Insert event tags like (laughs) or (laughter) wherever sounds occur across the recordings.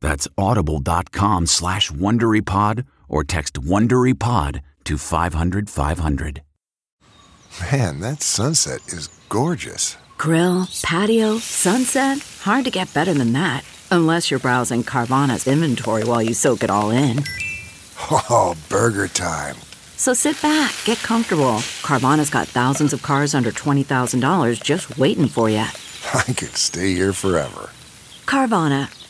That's audible.com slash WonderyPod or text WonderyPod to 500 500. Man, that sunset is gorgeous. Grill, patio, sunset. Hard to get better than that. Unless you're browsing Carvana's inventory while you soak it all in. Oh, burger time. So sit back, get comfortable. Carvana's got thousands of cars under $20,000 just waiting for you. (laughs) I could stay here forever. Carvana,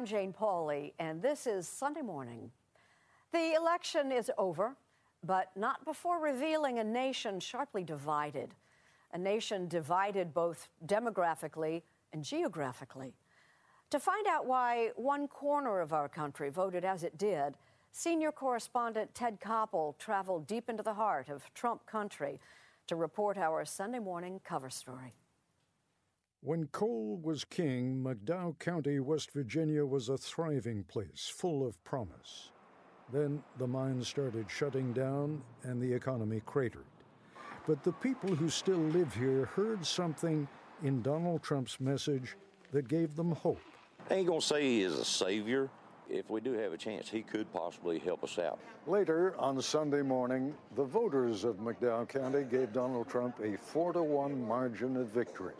I'm Jane Pauley, and this is Sunday Morning. The election is over, but not before revealing a nation sharply divided. A nation divided both demographically and geographically. To find out why one corner of our country voted as it did, senior correspondent Ted Koppel traveled deep into the heart of Trump country to report our Sunday morning cover story. When coal was king, McDowell County, West Virginia was a thriving place, full of promise. Then the mines started shutting down and the economy cratered. But the people who still live here heard something in Donald Trump's message that gave them hope. I ain't gonna say he is a savior. If we do have a chance, he could possibly help us out. Later on Sunday morning, the voters of McDowell County gave Donald Trump a 4 to 1 margin of victory.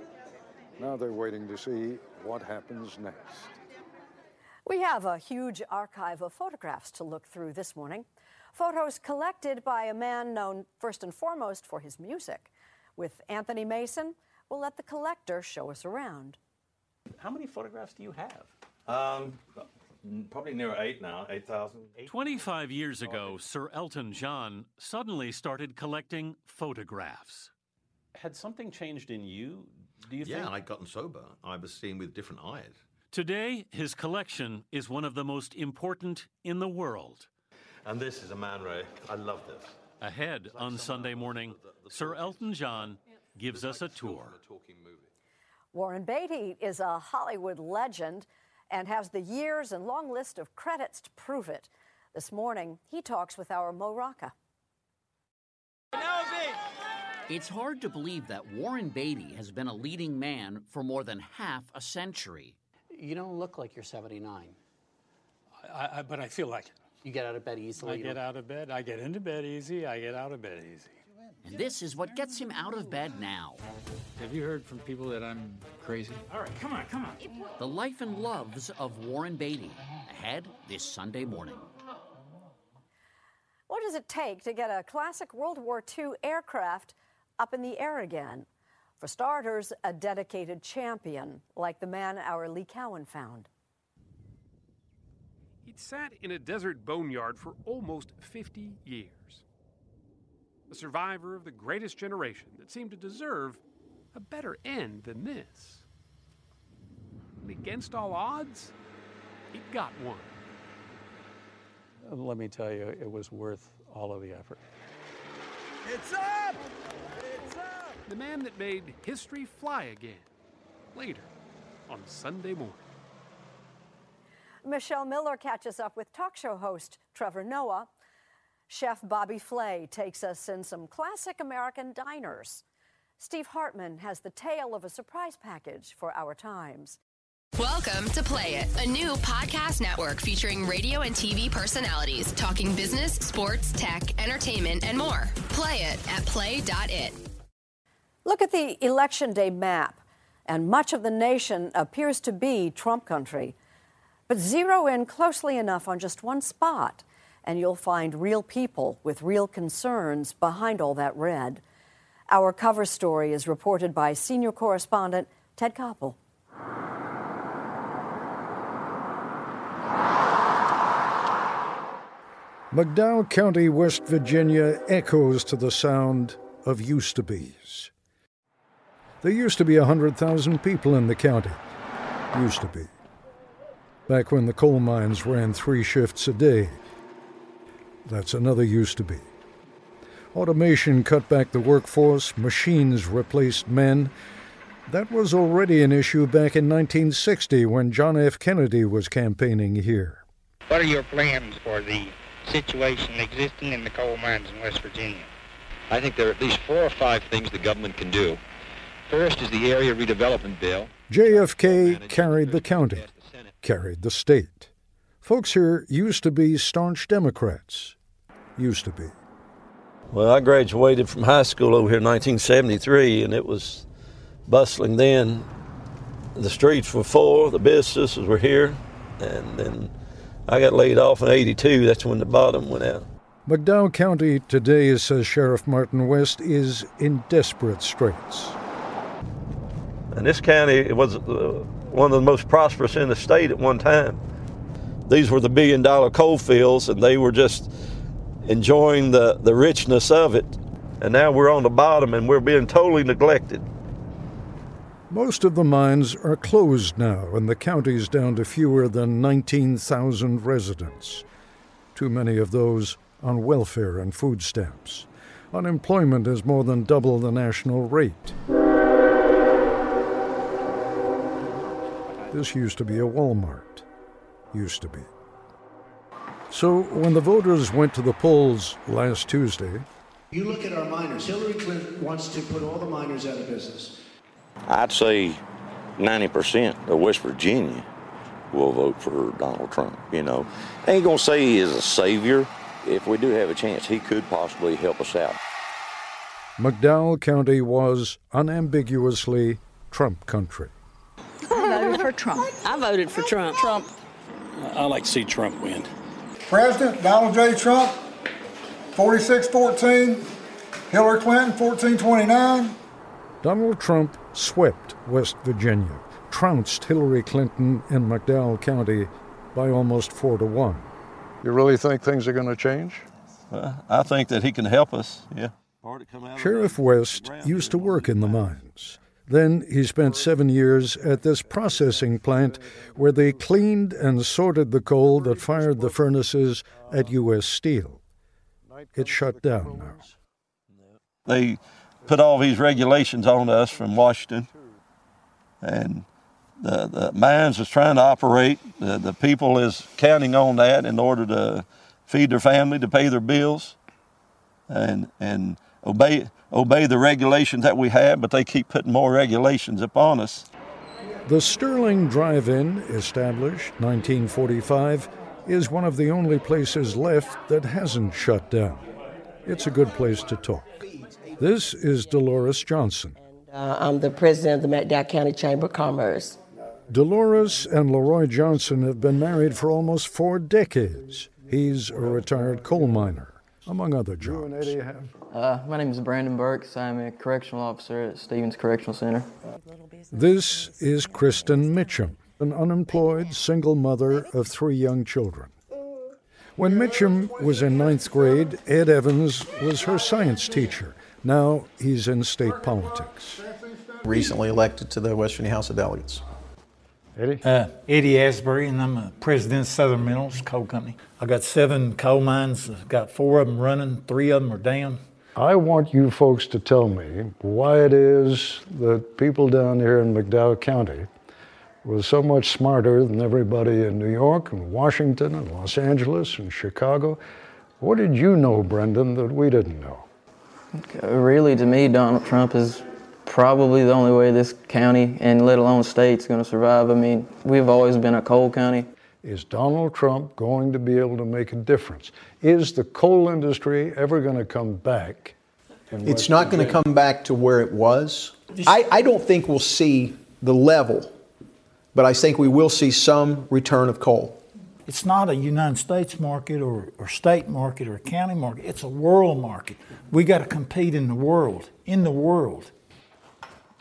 Now they're waiting to see what happens next. We have a huge archive of photographs to look through this morning. Photos collected by a man known first and foremost for his music. With Anthony Mason, we'll let the collector show us around. How many photographs do you have? Um, probably near eight now, 8,000. 25 years ago, Sir Elton John suddenly started collecting photographs. Had something changed in you? Do you yeah, think? I'd gotten sober. I was seeing with different eyes. Today, his collection is one of the most important in the world. And this is a Man Ray. I love this. Ahead on Sunday morning, Sir Elton John gives us a tour. Warren Beatty is a Hollywood legend and has the years and long list of credits to prove it. This morning, he talks with our Mo Rocca. It's hard to believe that Warren Beatty has been a leading man for more than half a century. You don't look like you're 79. I, I, but I feel like it. You get out of bed easily. I get out of bed. I get into bed easy. I get out of bed easy. And this is what gets him out of bed now. Have you heard from people that I'm crazy? All right, come on, come on. The life and loves of Warren Beatty. Ahead this Sunday morning. What does it take to get a classic World War II aircraft up in the air again? For starters, a dedicated champion, like the man our Lee Cowan found. He'd sat in a desert boneyard for almost 50 years. A survivor of the greatest generation that seemed to deserve a better end than this. And against all odds, he got one. Let me tell you, it was worth all of the effort. It's up! It's up! The man that made history fly again. Later on Sunday morning. Michelle Miller catches up with talk show host Trevor Noah. Chef Bobby Flay takes us in some classic American diners. Steve Hartman has the tale of a surprise package for our times. Welcome to Play It, a new podcast network featuring radio and TV personalities talking business, sports, tech, entertainment, and more. Play it at play.it. Look at the election day map, and much of the nation appears to be Trump country. But zero in closely enough on just one spot, and you'll find real people with real concerns behind all that red. Our cover story is reported by senior correspondent Ted Koppel. McDowell County, West Virginia echoes to the sound of used to be's. There used to be 100,000 people in the county. Used to be. Back when the coal mines ran three shifts a day. That's another used to be. Automation cut back the workforce, machines replaced men. That was already an issue back in 1960 when John F. Kennedy was campaigning here. What are your plans for the situation existing in the coal mines in West Virginia? I think there are at least four or five things the government can do. First is the area redevelopment bill. JFK carried the county, carried the state. Folks here used to be staunch Democrats. Used to be. Well, I graduated from high school over here in 1973, and it was bustling then. The streets were full, the businesses were here, and then I got laid off in 82. That's when the bottom went out. McDowell County today, says Sheriff Martin West, is in desperate straits. And this county was uh, one of the most prosperous in the state at one time. These were the billion dollar coal fields, and they were just enjoying the, the richness of it. And now we're on the bottom and we're being totally neglected. Most of the mines are closed now, and the county's down to fewer than 19,000 residents. Too many of those on welfare and food stamps. Unemployment is more than double the national rate. This used to be a Walmart. Used to be. So when the voters went to the polls last Tuesday, You look at our miners. Hillary Clinton wants to put all the miners out of business. I'd say 90% of West Virginia will vote for Donald Trump. You know, I ain't gonna say he is a savior. If we do have a chance, he could possibly help us out. McDowell County was unambiguously Trump country. I voted for Trump. I voted for Trump. Trump. I like to see Trump win. President Donald J. Trump, 46-14. Hillary Clinton, 14-29. Donald Trump swept West Virginia, trounced Hillary Clinton in McDowell County by almost four to one. You really think things are going to change? Well, I think that he can help us, yeah. Sheriff West used to work in the mines. Then he spent seven years at this processing plant where they cleaned and sorted the coal that fired the furnaces at U.S. Steel. It's shut down now. They put all these regulations on us from Washington, and the, the mines is trying to operate. The, the people is counting on that in order to feed their family, to pay their bills, and and obey obey the regulations that we have. But they keep putting more regulations upon us. The Sterling Drive In, established 1945, is one of the only places left that hasn't shut down. It's a good place to talk. This is Dolores Johnson. Uh, I'm the president of the McDowell County Chamber of Commerce. Dolores and Leroy Johnson have been married for almost four decades. He's a retired coal miner. Among other jobs. Uh, my name is Brandon Burks. I'm a correctional officer at Stevens Correctional Center. This is Kristen Mitchum, an unemployed single mother of three young children. When Mitchum was in ninth grade, Ed Evans was her science teacher. Now he's in state politics. Recently elected to the West Virginia House of Delegates. Eddie? Uh, Eddie Asbury, and I'm a president of Southern Minerals Coal Company. I got seven coal mines. I've got four of them running. Three of them are down. I want you folks to tell me why it is that people down here in McDowell County were so much smarter than everybody in New York and Washington and Los Angeles and Chicago. What did you know, Brendan, that we didn't know? Really, to me, Donald Trump is probably the only way this county and let alone state's going to survive. I mean, we've always been a coal county. Is Donald Trump going to be able to make a difference? Is the coal industry ever going to come back? It's not going to come back to where it was. I, I don't think we'll see the level, but I think we will see some return of coal. It's not a United States market or, or state market or county market. It's a world market. We got to compete in the world, in the world.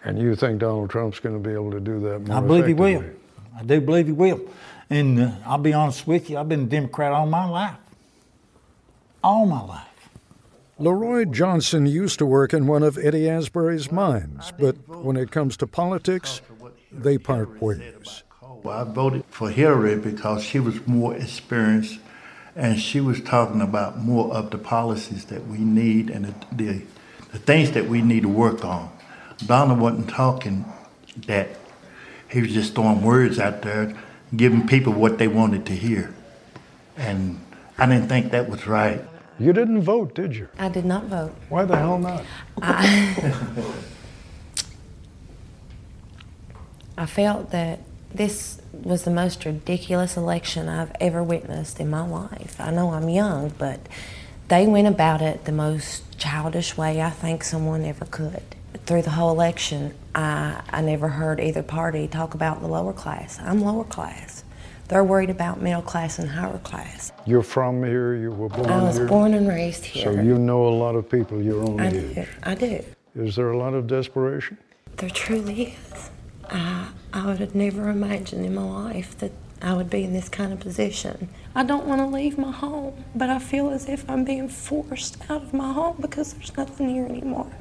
And you think Donald Trump's going to be able to do that more I believe he will. I do believe he will. And uh, I'll be honest with you, I've been a Democrat all my life. All my life. Leroy Johnson used to work in one of Eddie Asbury's mines, but when it comes to politics, they part ways. I voted for Hillary because she was more experienced and she was talking about more of the policies that we need and the, the, the things that we need to work on. Donald wasn't talking that. He was just throwing words out there, giving people what they wanted to hear. And I didn't think that was right. You didn't vote, did you? I did not vote. Why the hell not? I, (laughs) I felt that this was the most ridiculous election I've ever witnessed in my life. I know I'm young, but they went about it the most childish way I think someone ever could. Through the whole election, I, I never heard either party talk about the lower class. I'm lower class. They're worried about middle class and higher class. You're from here, you were born here? I was here? born and raised here. So you know a lot of people your own I age. do. I do. Is there a lot of desperation? There truly is. I, I would have never imagined in my life that I would be in this kind of position. I don't want to leave my home, but I feel as if I'm being forced out of my home because there's nothing here anymore.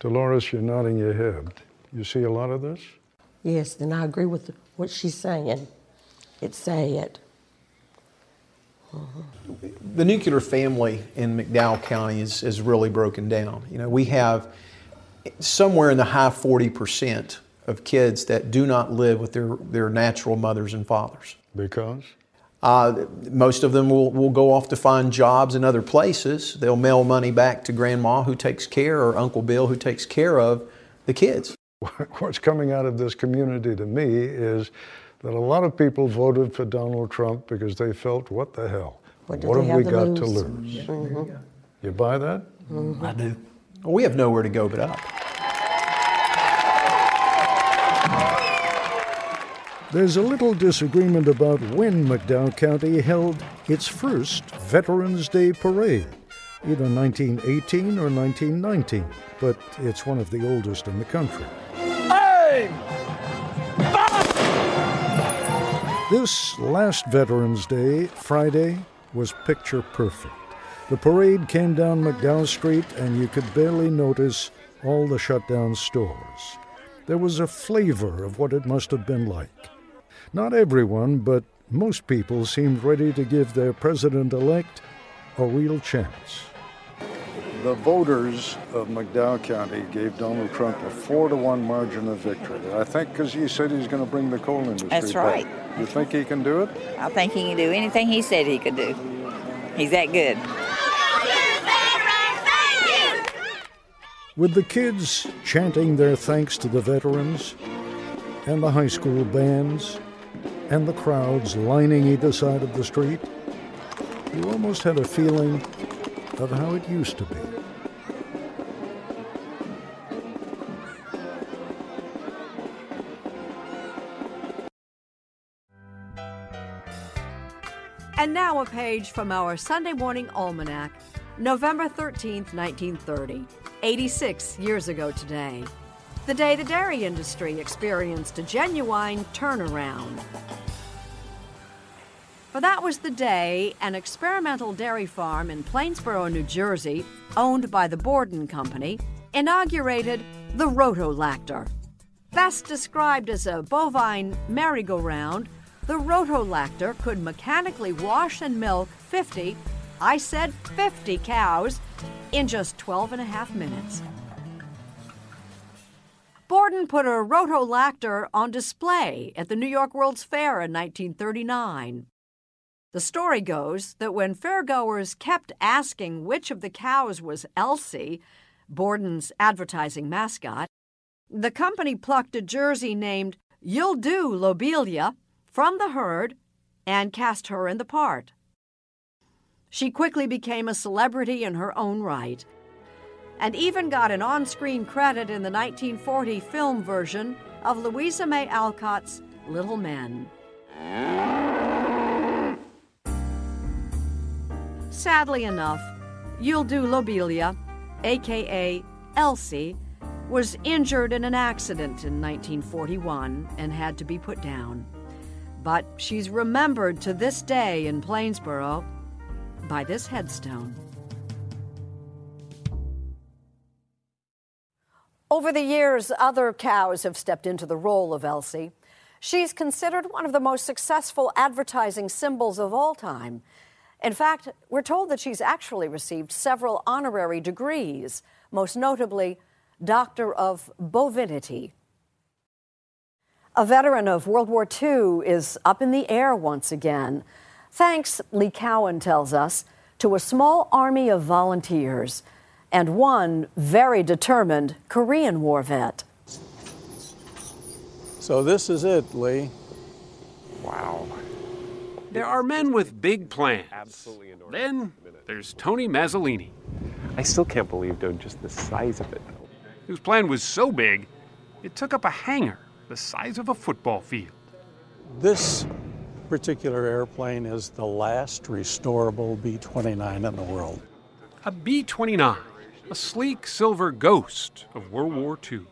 Dolores, you're nodding your head. You see a lot of this? Yes, and I agree with what she's saying. It's sad. The nuclear family in McDowell County is, is really broken down. You know, we have somewhere in the high 40% of kids that do not live with their, their natural mothers and fathers. Because? Uh, most of them will, will go off to find jobs in other places. They'll mail money back to grandma who takes care, or Uncle Bill who takes care of the kids. (laughs) What's coming out of this community to me is that a lot of people voted for Donald Trump because they felt, what the hell? What What, have we have to got to lose? lose? Mhm. You buy that? I do. Well, we have nowhere to go but up. There's a little disagreement about when McDowell County held its first Veterans Day parade, either 1918 or 1919, but it's one of the oldest in the country. Hey! This last Veterans Day, Friday, was picture perfect. The parade came down McDowell Street, and you could barely notice all the shut down stores. There was a flavor of what it must have been like. Not everyone, but most people seemed ready to give their president elect a real chance. The voters of McDowell County gave Donald Trump a four to one margin of victory. I think because he said he's going to bring the coal industry That's back. right. You think he can do it? I think he can do anything he said he could do. He's that good. With the kids chanting their thanks to the veterans, and the high school bands, and the crowds lining either side of the street, you almost had a feeling of how it used to be. And now a page from our Sunday morning almanac. November 13th, 1930, 86 years ago today, the day the dairy industry experienced a genuine turnaround. For that was the day an experimental dairy farm in Plainsboro, New Jersey, owned by the Borden Company, inaugurated the Rotolactor. Best described as a bovine merry-go-round, the Rotolactor could mechanically wash and milk 50, I said 50 cows, in just 12 and a half minutes. Borden put a Rotolactor on display at the New York World's Fair in 1939. The story goes that when fairgoers kept asking which of the cows was Elsie, Borden's advertising mascot, the company plucked a jersey named You'll Do Lobelia from the herd and cast her in the part. She quickly became a celebrity in her own right and even got an on screen credit in the 1940 film version of Louisa May Alcott's Little Men. Sadly enough, Do Lobelia, aka Elsie, was injured in an accident in 1941 and had to be put down. But she's remembered to this day in Plainsboro by this headstone. Over the years, other cows have stepped into the role of Elsie. She's considered one of the most successful advertising symbols of all time. In fact, we're told that she's actually received several honorary degrees, most notably Doctor of Bovinity. A veteran of World War II is up in the air once again, thanks, Lee Cowan tells us, to a small army of volunteers and one very determined Korean War vet. So this is it, Lee. Wow. There are men with big plans. Absolutely Then there's Tony Mazzolini. I still can't believe, though, just the size of it. Whose plan was so big, it took up a hangar the size of a football field. This particular airplane is the last restorable B 29 in the world. A B 29, a sleek silver ghost of World War II.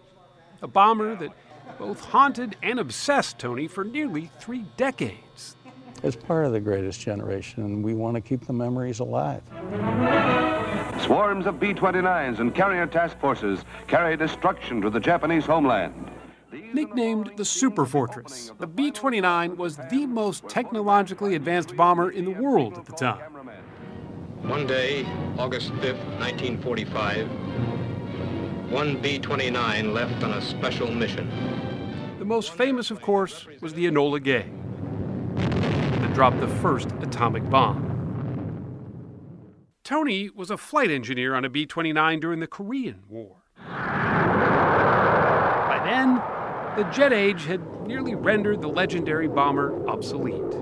A bomber that both haunted and obsessed Tony for nearly three decades. It's part of the greatest generation, and we want to keep the memories alive. Swarms of B 29s and carrier task forces carry destruction to the Japanese homeland. Nicknamed the Super Fortress, the B 29 was the most technologically advanced bomber in the world at the time. One day, August 5th, 1945, one B 29 left on a special mission. The most famous, of course, was the Enola Gay that dropped the first atomic bomb. Tony was a flight engineer on a B 29 during the Korean War. By then, the jet age had nearly rendered the legendary bomber obsolete.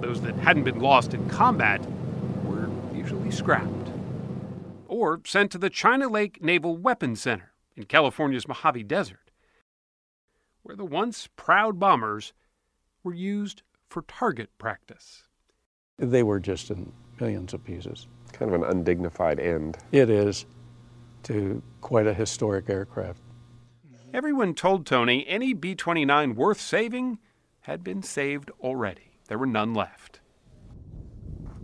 Those that hadn't been lost in combat usually scrapped or sent to the China Lake Naval Weapons Center in California's Mojave Desert, where the once proud bombers were used for target practice. They were just in millions of pieces. Kind of an undignified end. It is to quite a historic aircraft. Everyone told Tony any B 29 worth saving had been saved already. There were none left.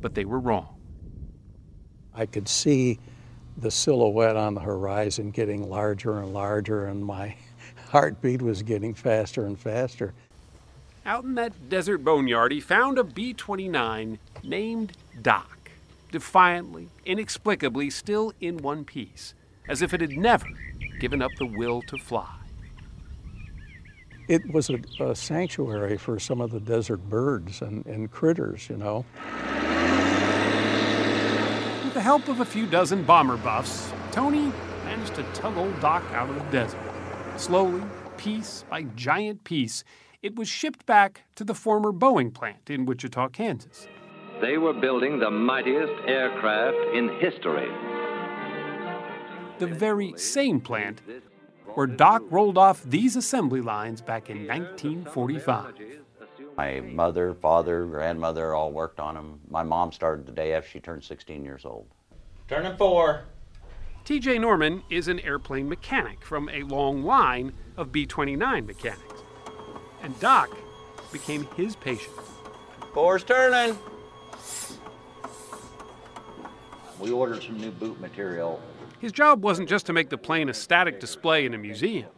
But they were wrong. I could see the silhouette on the horizon getting larger and larger, and my (laughs) heartbeat was getting faster and faster. Out in that desert boneyard, he found a B 29 named Doc, defiantly, inexplicably still in one piece, as if it had never given up the will to fly. It was a, a sanctuary for some of the desert birds and, and critters, you know. With the help of a few dozen bomber buffs, Tony managed to tug old Doc out of the desert. Slowly, piece by giant piece, it was shipped back to the former Boeing plant in Wichita, Kansas. They were building the mightiest aircraft in history. The very same plant where Doc rolled off these assembly lines back in 1945. My mother, father, grandmother all worked on them. My mom started the day after she turned 16 years old. Turning four. TJ Norman is an airplane mechanic from a long line of B 29 mechanics. And Doc became his patient. Four's turning. We ordered some new boot material. His job wasn't just to make the plane a static display in a museum.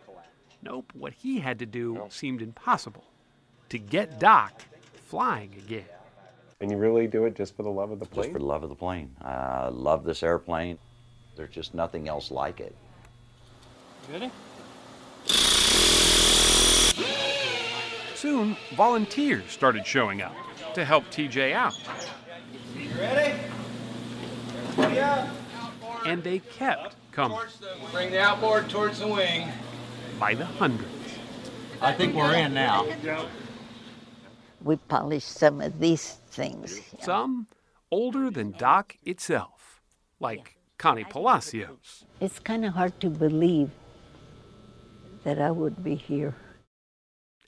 Nope, what he had to do seemed impossible to get Doc flying again. And you really do it just for the love of the plane? Just for the love of the plane. I love this airplane. There's just nothing else like it. Ready? Soon, volunteers started showing up to help TJ out. Ready? Ready out. And they kept coming Bring the outboard towards the wing. by the hundreds. I think we're in now. We polish some of these things. Some older than Doc itself, like Connie Palacios. It's kind of hard to believe that I would be here.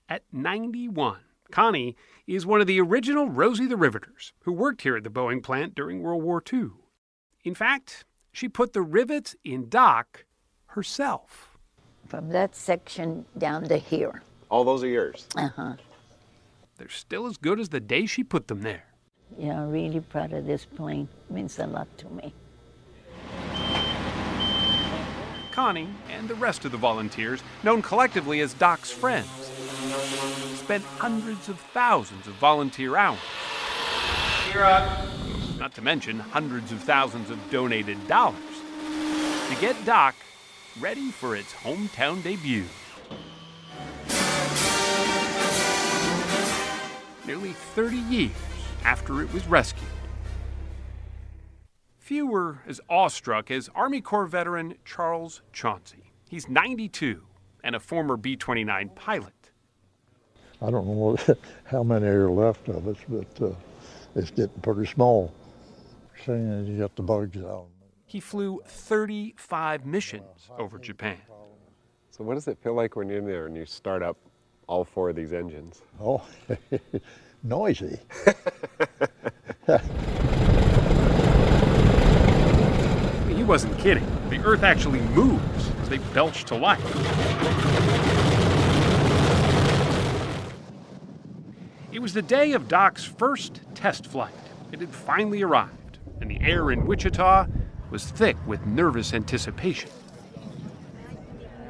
At 91, Connie is one of the original Rosie the Riveters who worked here at the Boeing plant during World War II. In fact, she put the rivets in Doc herself. From that section down to here. All those are yours. Uh huh. They're still as good as the day she put them there. Yeah, I'm really proud of this plane. It means a lot to me. Connie and the rest of the volunteers, known collectively as Doc's friends, spent hundreds of thousands of volunteer hours. You're up. Not to mention hundreds of thousands of donated dollars to get Doc ready for its hometown debut. Nearly 30 years after it was rescued. Few were as awestruck as Army Corps veteran Charles Chauncey. He's 92 and a former B 29 pilot. I don't know (laughs) how many are left of us, but uh, it's getting pretty small. Seeing as you got the bugs out. He flew 35 missions over Japan. So, what does it feel like when you're in there and you start up all four of these engines? Oh, (laughs) noisy. (laughs) He wasn't kidding. The Earth actually moves as they belch to life. It was the day of Doc's first test flight. It had finally arrived, and the air in Wichita was thick with nervous anticipation.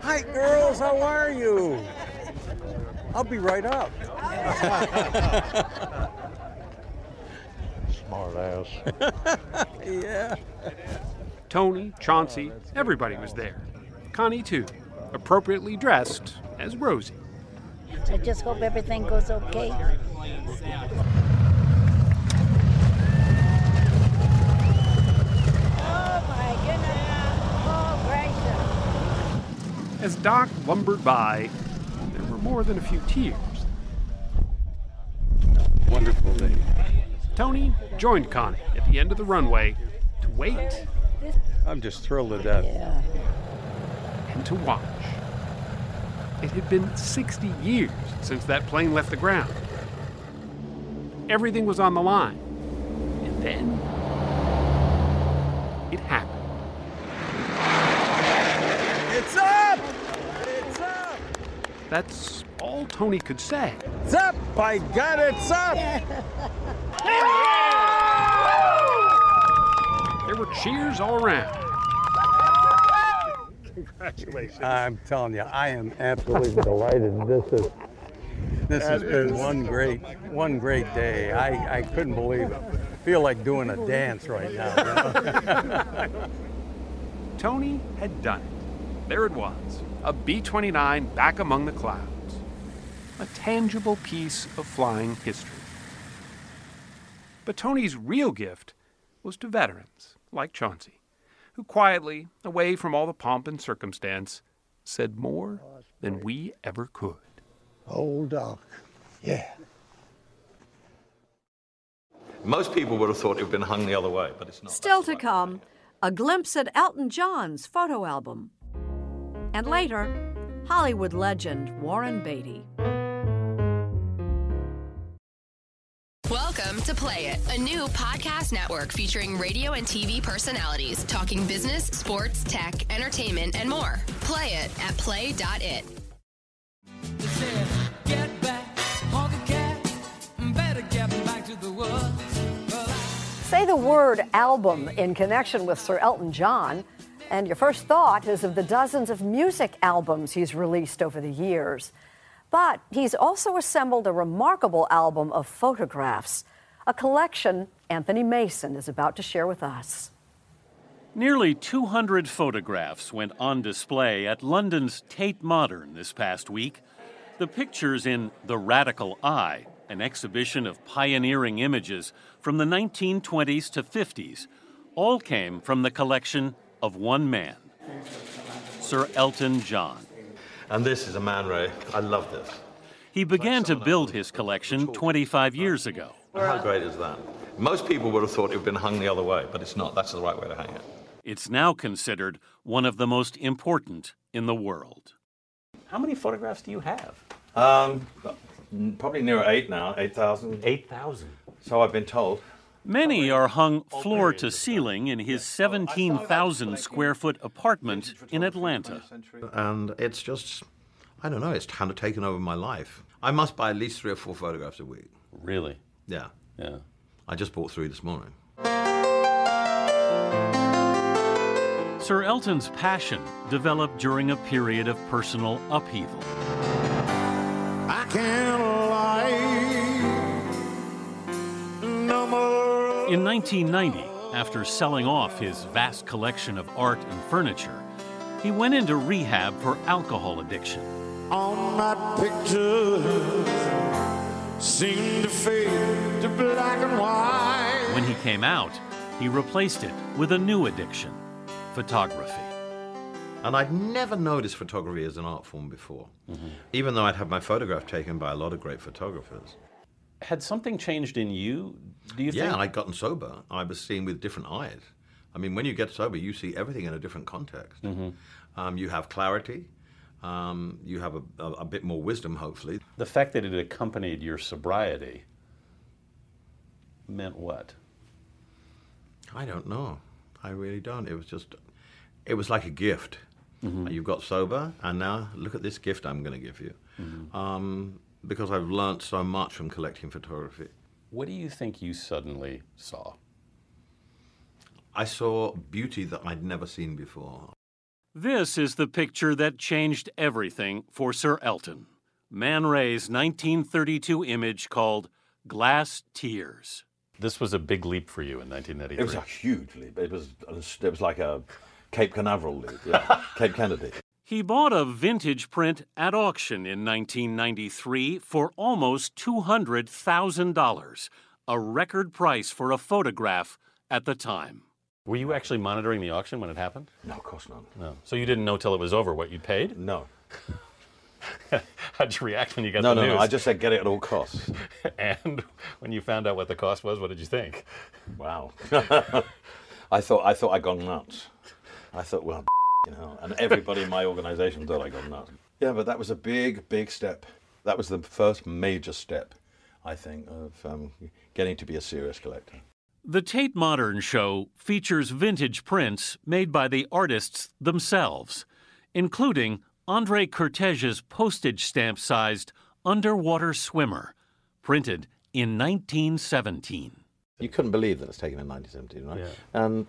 Hi, girls. How are you? I'll be right up. (laughs) Smart ass. (laughs) yeah. Tony, Chauncey, everybody was there. Connie, too, appropriately dressed as Rosie. I just hope everything goes okay. Oh my goodness. Oh gracious. As Doc lumbered by, there were more than a few tears. Wonderful day. Tony joined Connie at the end of the runway to wait I'm just thrilled to death. and to watch. It had been 60 years since that plane left the ground. Everything was on the line. And then it happened. It's up! It's up! That's all Tony could say. It's up! got it. it's up! There were cheers all around. Congratulations. I'm telling you, I am absolutely (laughs) delighted. This is this has been one great one great day. I, I couldn't believe it. Feel like doing a dance right now. you know? (laughs) Tony had done it. There it was, a B 29 back among the clouds. A tangible piece of flying history. But Tony's real gift was to veterans like Chauncey, who quietly, away from all the pomp and circumstance, said more than we ever could. Old Doc. Yeah. Most people would have thought it had been hung the other way, but it's not. Still to come, a glimpse at Elton John's photo album. And later, Hollywood legend Warren Beatty. Welcome Welcome to Play It, a new podcast network featuring radio and TV personalities talking business, sports, tech, entertainment, and more. Play it at play.it. Say the word album in connection with Sir Elton John, and your first thought is of the dozens of music albums he's released over the years. But he's also assembled a remarkable album of photographs, a collection Anthony Mason is about to share with us. Nearly 200 photographs went on display at London's Tate Modern this past week. The pictures in The Radical Eye, an exhibition of pioneering images from the 1920s to 50s, all came from the collection of one man, Sir Elton John. And this is a Man Ray. I love this. He began to build his collection 25 years ago. How great is that? Most people would have thought it had been hung the other way, but it's not. That's the right way to hang it. It's now considered one of the most important in the world. How many photographs do you have? Um, probably near eight now, 8,000. 8,000. So I've been told. Many are hung floor to ceiling in his 17,000 square foot apartment in Atlanta. And it's just, I don't know, it's kind of taken over my life. I must buy at least three or four photographs a week. Really? Yeah. Yeah. I just bought three this morning. Sir Elton's passion developed during a period of personal upheaval. I can't 1990, after selling off his vast collection of art and furniture, he went into rehab for alcohol addiction. On my pictures seem to fade to black and white. When he came out, he replaced it with a new addiction photography. And I'd never noticed photography as an art form before, mm-hmm. even though I'd had my photograph taken by a lot of great photographers. Had something changed in you? Do you think yeah, think? I'd gotten sober. I was seeing with different eyes. I mean, when you get sober, you see everything in a different context. Um, you have clarity. Um, you have a, a, a bit more wisdom, hopefully. The fact that it accompanied your sobriety meant what? I don't know. I really don't. It was just, it was like a gift. You've got sober, and now look at this gift I'm going to give you. Um, because I've learnt so much from collecting photography. What do you think you suddenly saw? I saw beauty that I'd never seen before. This is the picture that changed everything for Sir Elton. Man Ray's 1932 image called Glass Tears. This was a big leap for you in 1993. It was a huge leap. It was, it was like a Cape Canaveral leap, yeah. (laughs) Cape Kennedy. He bought a vintage print at auction in 1993 for almost $200,000, a record price for a photograph at the time. Were you actually monitoring the auction when it happened? No, of course not. No. So you didn't know till it was over what you'd paid? No. (laughs) How'd you react when you got No, the no, news? no. No, I just said get it at all costs. (laughs) and when you found out what the cost was, what did you think? Wow. (laughs) I thought I thought I'd gone nuts. I thought, well, you know, and everybody in my organisation thought I got nuts. Yeah, but that was a big, big step. That was the first major step, I think, of um, getting to be a serious collector. The Tate Modern Show features vintage prints made by the artists themselves, including Andre Kertész's postage stamp sized underwater swimmer, printed in 1917. You couldn't believe that it's taken in 1917, right? Yeah. And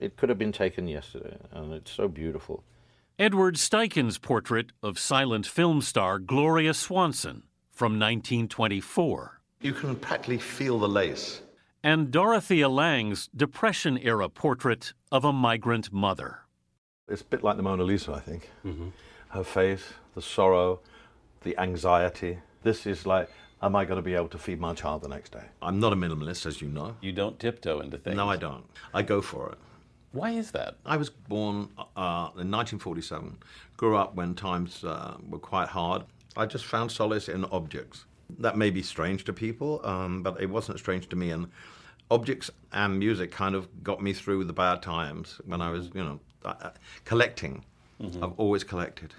it could have been taken yesterday, and it's so beautiful. Edward Steichen's portrait of silent film star Gloria Swanson from 1924. You can practically feel the lace. And Dorothea Lange's Depression era portrait of a migrant mother. It's a bit like the Mona Lisa, I think. Mm-hmm. Her face, the sorrow, the anxiety. This is like, am I going to be able to feed my child the next day? I'm not a minimalist, as you know. You don't tiptoe into things. No, I don't. I go for it. Why is that? I was born uh, in 1947, grew up when times uh, were quite hard. I just found solace in objects. That may be strange to people, um, but it wasn't strange to me. And objects and music kind of got me through the bad times when I was, you know, uh, collecting. I've always collected.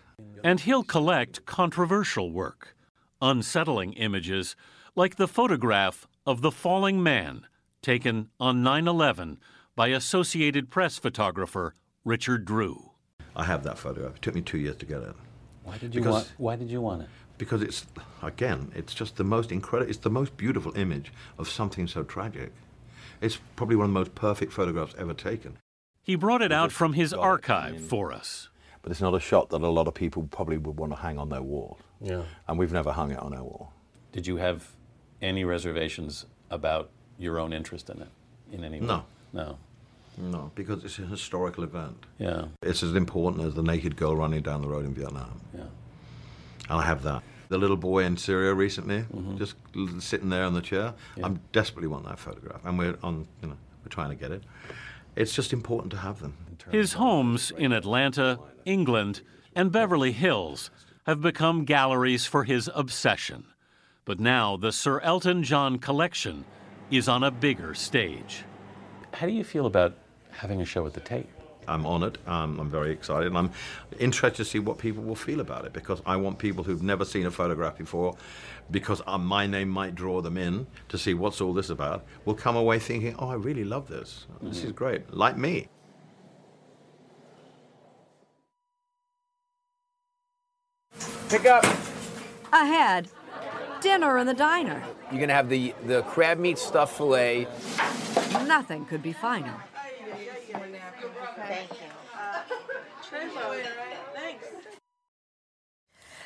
And he'll collect controversial work, unsettling images like the photograph of the falling man taken on 9 11 by Associated Press photographer Richard Drew. I have that photograph. It took me two years to get it. Why did you Because- want? Why did you want it? Because it's again, it's just the most incredible. It's the most beautiful image of something so tragic. It's probably one of the most perfect photographs ever taken. He brought it out from his archive for us. But it's not a shot that a lot of people probably would want to hang on their wall. Yeah. And we've never hung it on our wall. Did you have any reservations about your own interest in it? In any way? No. No. No, because it's a historical event. Yeah. It's as important as the naked girl running down the road in Vietnam. Yeah. And I have that. The little boy in Syria recently, mm-hmm. just sitting there on the chair. Yeah. I desperately want that photograph, and we're on. You know, we're trying to get it. It's just important to have them. His homes in Atlanta, England, and Beverly Hills have become galleries for his obsession. But now the Sir Elton John collection is on a bigger stage. How do you feel about having a show at the Tate? I'm honoured. Um, I'm very excited, and I'm interested to see what people will feel about it because I want people who've never seen a photograph before, because uh, my name might draw them in to see what's all this about. Will come away thinking, "Oh, I really love this. This is great." Like me. Pick up. Ahead, dinner in the diner. You're gonna have the the crab meat stuffed fillet. Nothing could be finer.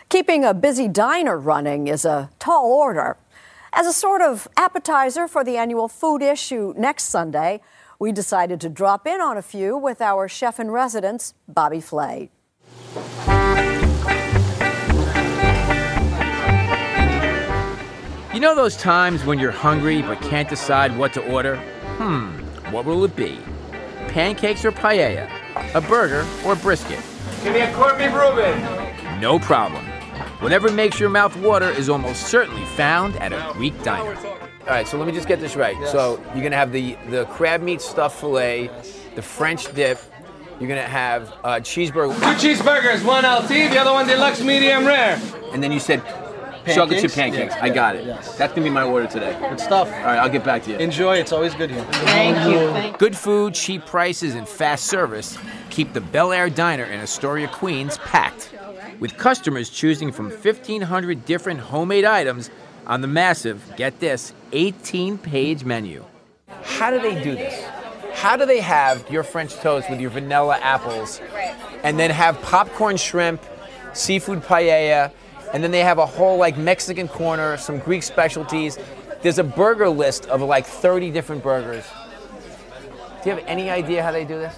Keeping a busy diner running is a tall order. As a sort of appetizer for the annual food issue next Sunday, we decided to drop in on a few with our chef in residence, Bobby Flay. You know those times when you're hungry but can't decide what to order? Hmm, what will it be? Pancakes or paella? A burger or brisket? Give me a corned beef Reuben. No problem. Whatever makes your mouth water is almost certainly found at a Greek diner. All right, so let me just get this right. So you're gonna have the the crab meat stuffed fillet, the French dip. You're gonna have uh, cheeseburger. Two cheeseburgers, one LT, the other one deluxe medium rare. And then you said chocolate chip Pancakes? pancakes. I got it. That's gonna be my order today. Good stuff. All right, I'll get back to you. Enjoy, it's always good here. Thank you. Good food, cheap prices, and fast service keep the Bel Aire Diner in Astoria, Queens packed, with customers choosing from 1,500 different homemade items on the massive, get this, 18 page menu. How do they do this? How do they have your French toast with your vanilla apples and then have popcorn shrimp, seafood paella, and then they have a whole like Mexican corner, some Greek specialties. There's a burger list of like 30 different burgers. Do you have any idea how they do this?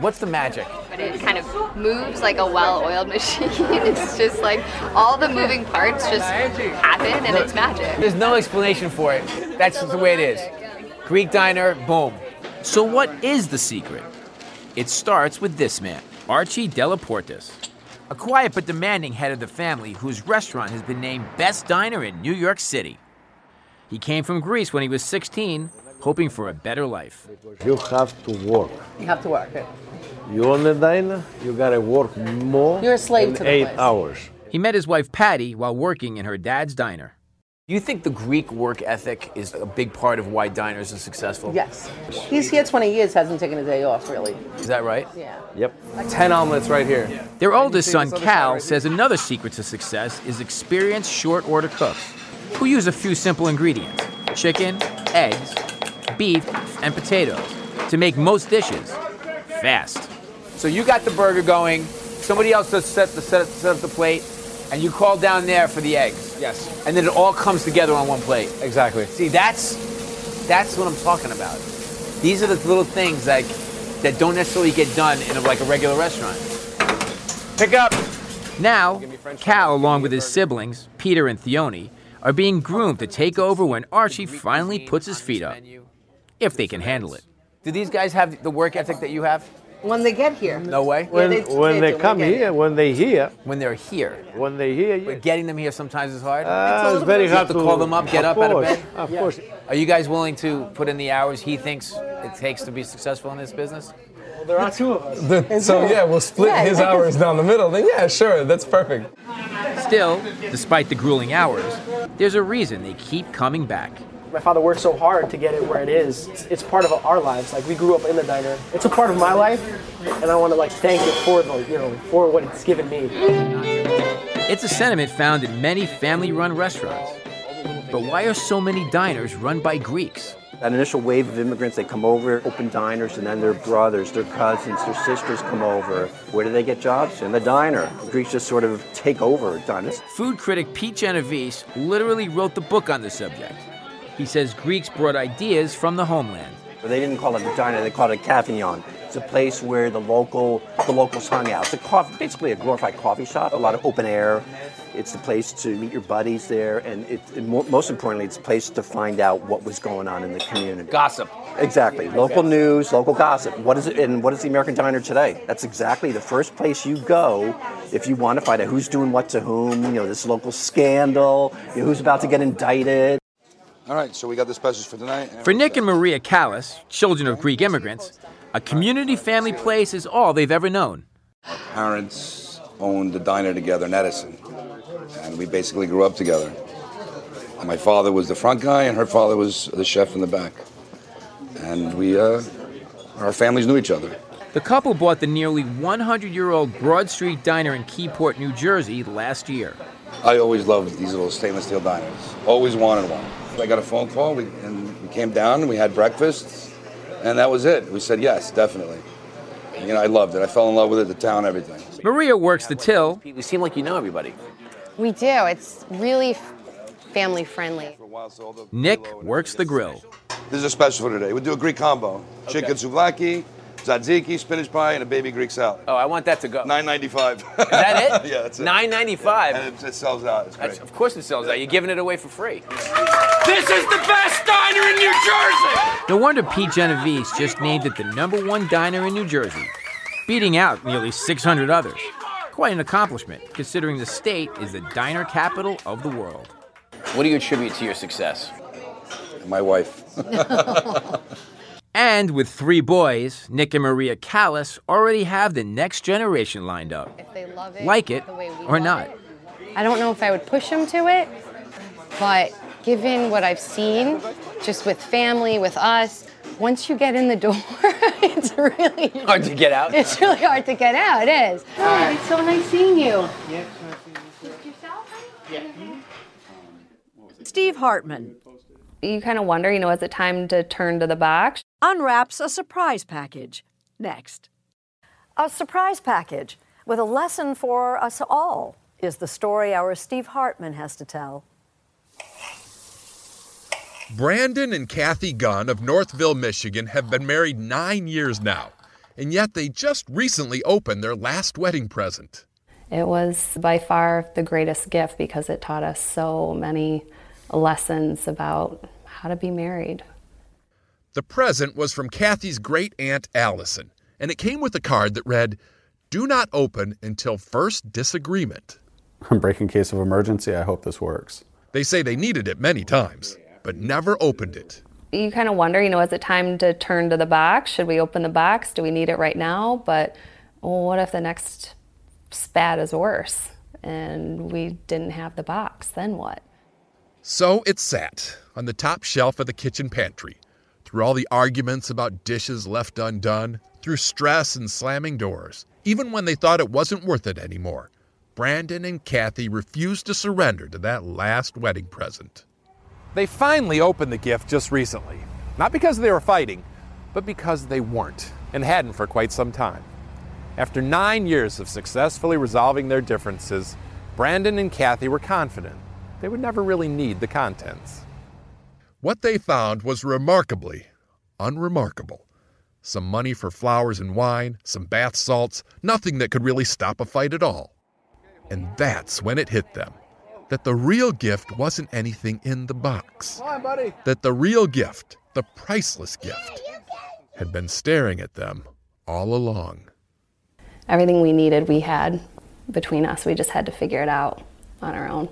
What's the magic? But it kind of moves like a well-oiled (laughs) machine. it's just like all the moving parts just happen, and it's magic. There's no explanation for it. That's just the way it is. Greek diner, boom. So what is the secret? It starts with this man, Archie Delaportis, a quiet but demanding head of the family whose restaurant has been named best diner in New York City. He came from Greece when he was 16, hoping for a better life. You have to work. You have to work. You own a diner, you gotta work more You're a slave than to the eight place. hours. He met his wife Patty while working in her dad's diner. You think the Greek work ethic is a big part of why diners are successful? Yes. He's here 20 years, hasn't taken a day off, really. Is that right? Yeah. Yep. 10 omelets right here. Their oldest son, Cal, right says another secret to success is experienced short order cooks who use a few simple ingredients chicken, eggs, beef, and potatoes to make most dishes fast. So you got the burger going, somebody else does set, the, set, set up the plate, and you call down there for the eggs. Yes. And then it all comes together on one plate. Exactly. See, that's that's what I'm talking about. These are the little things like that don't necessarily get done in a, like a regular restaurant. Pick up. Now, Cal, along with his siblings, Peter and Theone, are being groomed to take over when Archie finally puts his feet up. If they can handle it. Do these guys have the work ethic that you have? When they get here. No way. When, they- when they they, do, come here, when they hear, When they're here. when they hear, But yes. getting them here sometimes is hard. Uh, it's very hard to to call them up, get of up out of bed. Of course. Are you guys willing to put in the hours he thinks it takes to be successful in this business? Well, there are two of us. so yeah, we'll split Yeah, his hours down the middle. Then yeah, sure, that's perfect. Still, despite the grueling hours, there's a reason they keep coming back. My father worked so hard to get it where it is. It's, it's part of our lives. Like we grew up in the diner. It's a part of my life, and I want to like thank it for the you know for what it's given me. It's a sentiment found in many family run restaurants. But why are so many diners run by Greeks? That initial wave of immigrants, they come over, open diners, and then their brothers, their cousins, their sisters come over. Where do they get jobs? In the diner. The Greeks just sort of take over diners. Food critic Pete Genovese literally wrote the book on the subject. He says Greeks brought ideas from the homeland. They didn't call it a diner, they called it a cafeteria. It's a place where the local the locals hung out. It's a coffee, basically a glorified coffee shop, a lot of open air. It's the place to meet your buddies there, and, it, and mo- most importantly, it's a place to find out what was going on in the community. Gossip. Exactly. Local news, local gossip. What is it? And what is the American Diner today? That's exactly the first place you go if you want to find out who's doing what to whom. You know, this local scandal. You know, who's about to get indicted. All right, so we got the specials for tonight. For Nick and Maria Callis, children of Greek immigrants, a community family place is all they've ever known. Our parents owned the diner together in Edison, and we basically grew up together. My father was the front guy, and her father was the chef in the back. And we, uh, our families knew each other. The couple bought the nearly 100 year old Broad Street Diner in Keyport, New Jersey last year. I always loved these little stainless steel diners. Always wanted one. I got a phone call, we, and we came down, and we had breakfast, and that was it. We said yes, definitely. You know, I loved it. I fell in love with it, the town, everything. Maria works the till. You seem like you know everybody. We do. It's really family friendly. Nick works the grill. This is a special for today. We do a Greek combo: chicken souvlaki, tzatziki, spinach pie, and a baby Greek salad. Oh, I want that to go. Nine ninety five. Is that it? (laughs) yeah, that's it. Nine ninety five. And it, it sells out. It's great. Of course it sells out. You're giving it away for free. This is the best diner in New Jersey! No wonder Pete Genovese just named it the number one diner in New Jersey, beating out nearly 600 others. Quite an accomplishment, considering the state is the diner capital of the world. What do you attribute to your success? My wife. (laughs) And with three boys, Nick and Maria Callis already have the next generation lined up. If they love it, Like it the way we or not. it. I don't know if I would push them to it, but given what I've seen, just with family, with us, once you get in the door, (laughs) it's really Hard to get out. It's really hard to get out. It is. Oh, it's so nice seeing you. Steve Hartman You kind of wonder, you know, is it time to turn to the box? unwraps a surprise package. Next. A surprise package with a lesson for us all is the story our Steve Hartman has to tell. Brandon and Kathy Gunn of Northville, Michigan have been married nine years now, and yet they just recently opened their last wedding present. It was by far the greatest gift because it taught us so many lessons about how to be married. The present was from Kathy's great aunt Allison, and it came with a card that read, Do not open until first disagreement. I'm breaking case of emergency, I hope this works. They say they needed it many times, but never opened it. You kind of wonder, you know, is it time to turn to the box? Should we open the box? Do we need it right now? But well, what if the next spat is worse and we didn't have the box? Then what? So it sat on the top shelf of the kitchen pantry, through all the arguments about dishes left undone, through stress and slamming doors. Even when they thought it wasn't worth it anymore, Brandon and Kathy refused to surrender to that last wedding present. They finally opened the gift just recently. Not because they were fighting, but because they weren't, and hadn't for quite some time. After nine years of successfully resolving their differences, Brandon and Kathy were confident they would never really need the contents. What they found was remarkably unremarkable. Some money for flowers and wine, some bath salts, nothing that could really stop a fight at all. And that's when it hit them that the real gift wasn't anything in the box. Come on, buddy. That the real gift, the priceless gift, had been staring at them all along. Everything we needed, we had between us. We just had to figure it out on our own.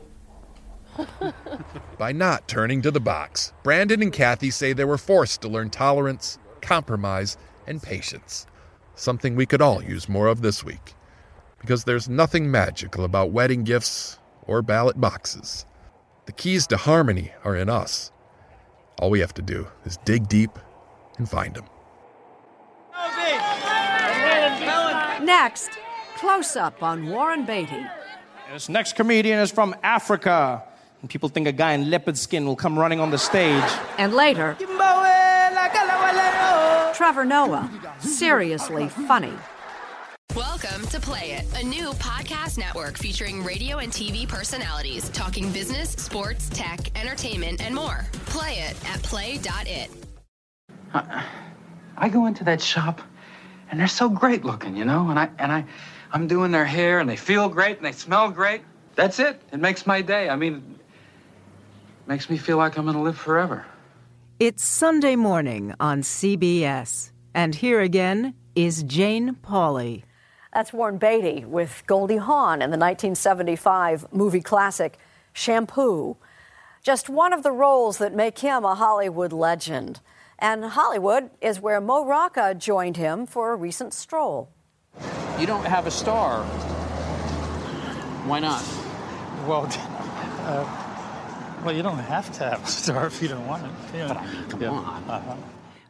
By not turning to the box, Brandon and Kathy say they were forced to learn tolerance, compromise, and patience. Something we could all use more of this week. Because there's nothing magical about wedding gifts or ballot boxes. The keys to harmony are in us. All we have to do is dig deep and find them. Next, close up on Warren Beatty. This next comedian is from Africa. And people think a guy in leopard skin will come running on the stage. And later, Trevor Noah. Seriously funny. Welcome to Play It, a new podcast network featuring radio and TV personalities talking business, sports, tech, entertainment, and more. Play it at play.it. Uh, I go into that shop, and they're so great looking, you know, and I and I, I'm doing their hair, and they feel great, and they smell great. That's it. It makes my day. I mean, it makes me feel like I'm gonna live forever. It's Sunday morning on CBS. And here again is Jane Pauley. That's Warren Beatty with Goldie Hawn in the 1975 movie classic Shampoo. Just one of the roles that make him a Hollywood legend. And Hollywood is where Mo Rocca joined him for a recent stroll. You don't have a star. Why not? Well, (laughs) uh, well, you don't have to have a star if you don't want it. Yeah. But I mean, come Yeah. on. Uh-huh.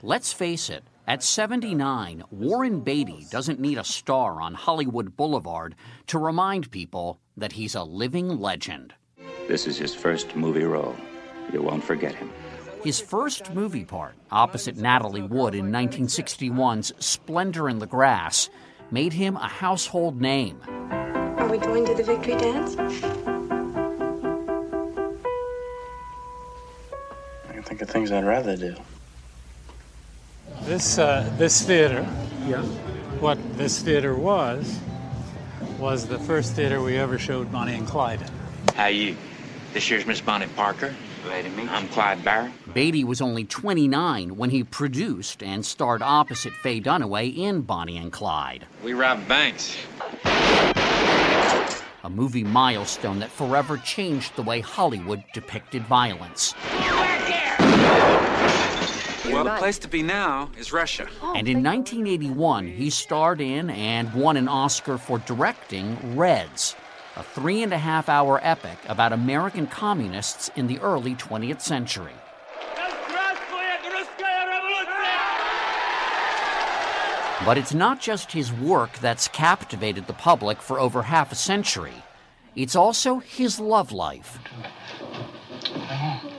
Let's face it, at 79, Warren Beatty doesn't need a star on Hollywood Boulevard to remind people that he's a living legend. This is his first movie role. You won't forget him. His first movie part, opposite Natalie Wood in 1961's Splendor in the Grass, made him a household name. Are we going to the victory dance? Think of things I'd rather do. This uh, this theater, yeah. what this theater was, was the first theater we ever showed Bonnie and Clyde in. How you? This year's Miss Bonnie Parker. Glad to meet you. I'm Clyde Barrow. Beatty was only 29 when he produced and starred opposite Faye Dunaway in Bonnie and Clyde, We robbed banks. a movie milestone that forever changed the way Hollywood depicted violence. Well, the place to be now is Russia. Oh, and in 1981, he starred in and won an Oscar for directing Reds, a three and a half hour epic about American communists in the early 20th century. But it's not just his work that's captivated the public for over half a century. It's also his love life. Uh-huh.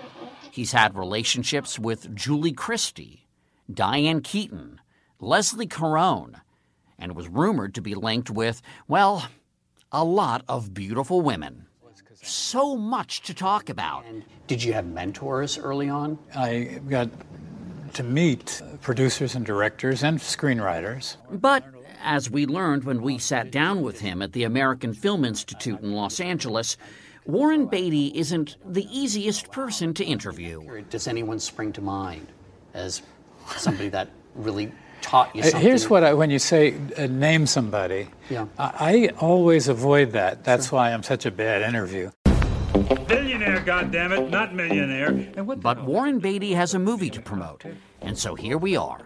He's had relationships with Julie Christie, Diane Keaton, Leslie Caron, and was rumored to be linked with, well, a lot of beautiful women. So much to talk about. Did you have mentors early on? I got to meet producers and directors and screenwriters. But as we learned when we sat down with him at the American Film Institute in Los Angeles, Warren Beatty isn't the easiest person to interview. Does anyone spring to mind as somebody that really taught you Uh, something? Here's what I, when you say uh, name somebody, Yeah. I, I always avoid that. That's why I'm such a bad interview. Billionaire, goddammit, not millionaire. And what But Warren Beatty has a movie to promote, and so here we are.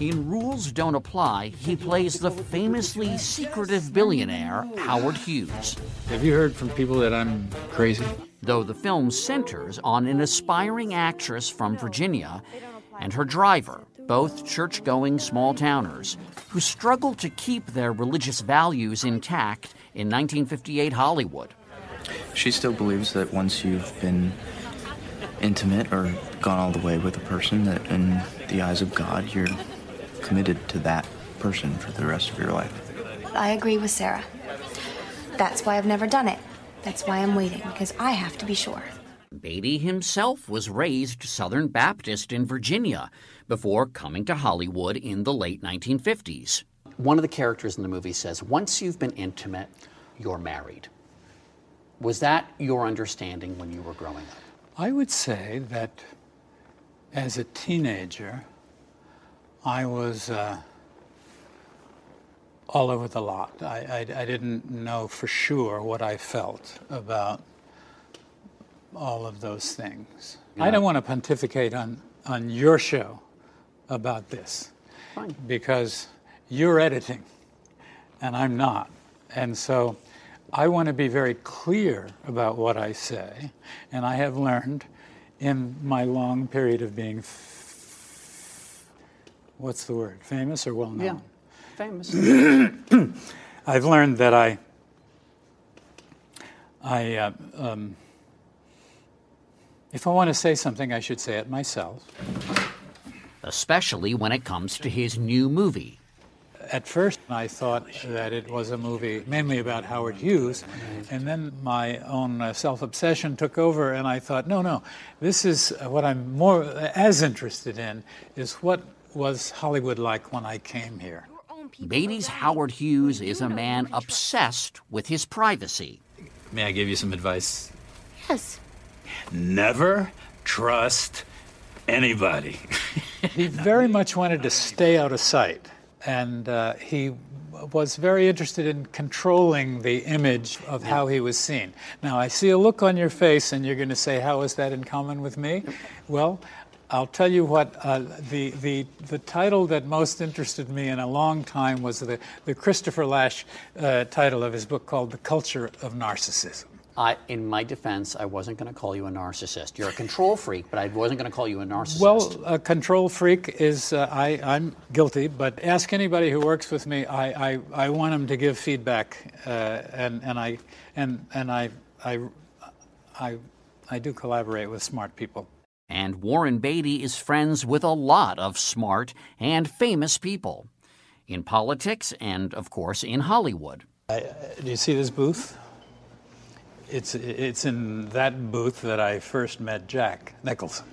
In Rules Don't Apply, he plays the famously secretive billionaire Howard Hughes. Have you heard from people that I'm crazy? Though the film centers on an aspiring actress from Virginia and her driver, both church going small towners, who struggle to keep their religious values intact in 1958 Hollywood. She still believes that once you've been intimate or gone all the way with a person, that in the eyes of God, you're committed to that person for the rest of your life. I agree with Sarah. That's why I've never done it. That's why I'm waiting, because I have to be sure. Beatty himself was raised Southern Baptist in Virginia before coming to Hollywood in the late 1950s. One of the characters in the movie says, Once you've been intimate, you're married. Was that your understanding when you were growing up? I would say that as a teenager, I was uh, all over the lot. I, I, I didn't know for sure what I felt about all of those things. I don't want to pontificate on, on your show about this Fine. because you're editing and I'm not. And so I want to be very clear about what I say. And I have learned in my long period of being, what's the word, famous or well known? Yeah, famous. (clears throat) I've learned that I, I, uh, um, if I want to say something, I should say it myself. Especially when it comes to his new movie. At first, I thought that it was a movie mainly about Howard Hughes, and then my own uh, self obsession took over, and I thought, no, no, this is uh, what I'm more as interested in is what was Hollywood like when I came here. Beatty's Howard Hughes is a man obsessed with his privacy. May I give you some advice? Yes. Never trust anybody. (laughs) He very much wanted to stay out of sight, and uh, he was very interested in controlling the image of how he was seen. Now, I see a look on your face, and you're going to say, How is that in common with me? Well, I'll tell you what, uh, the, the, the title that most interested me in a long time was the, the Christopher Lasch uh, title of his book called The Culture of Narcissism. I, in my defense, I wasn't going to call you a narcissist. You're a control freak, but I wasn't going to call you a narcissist. Well, a control freak is, uh, I, I'm guilty, but ask anybody who works with me, I, I, I want them to give feedback, uh, and, and, I, and, and I, I, I, I do collaborate with smart people. And Warren Beatty is friends with a lot of smart and famous people in politics and, of course, in Hollywood. I, uh, do you see this booth? It's, it's in that booth that I first met Jack Nicholson.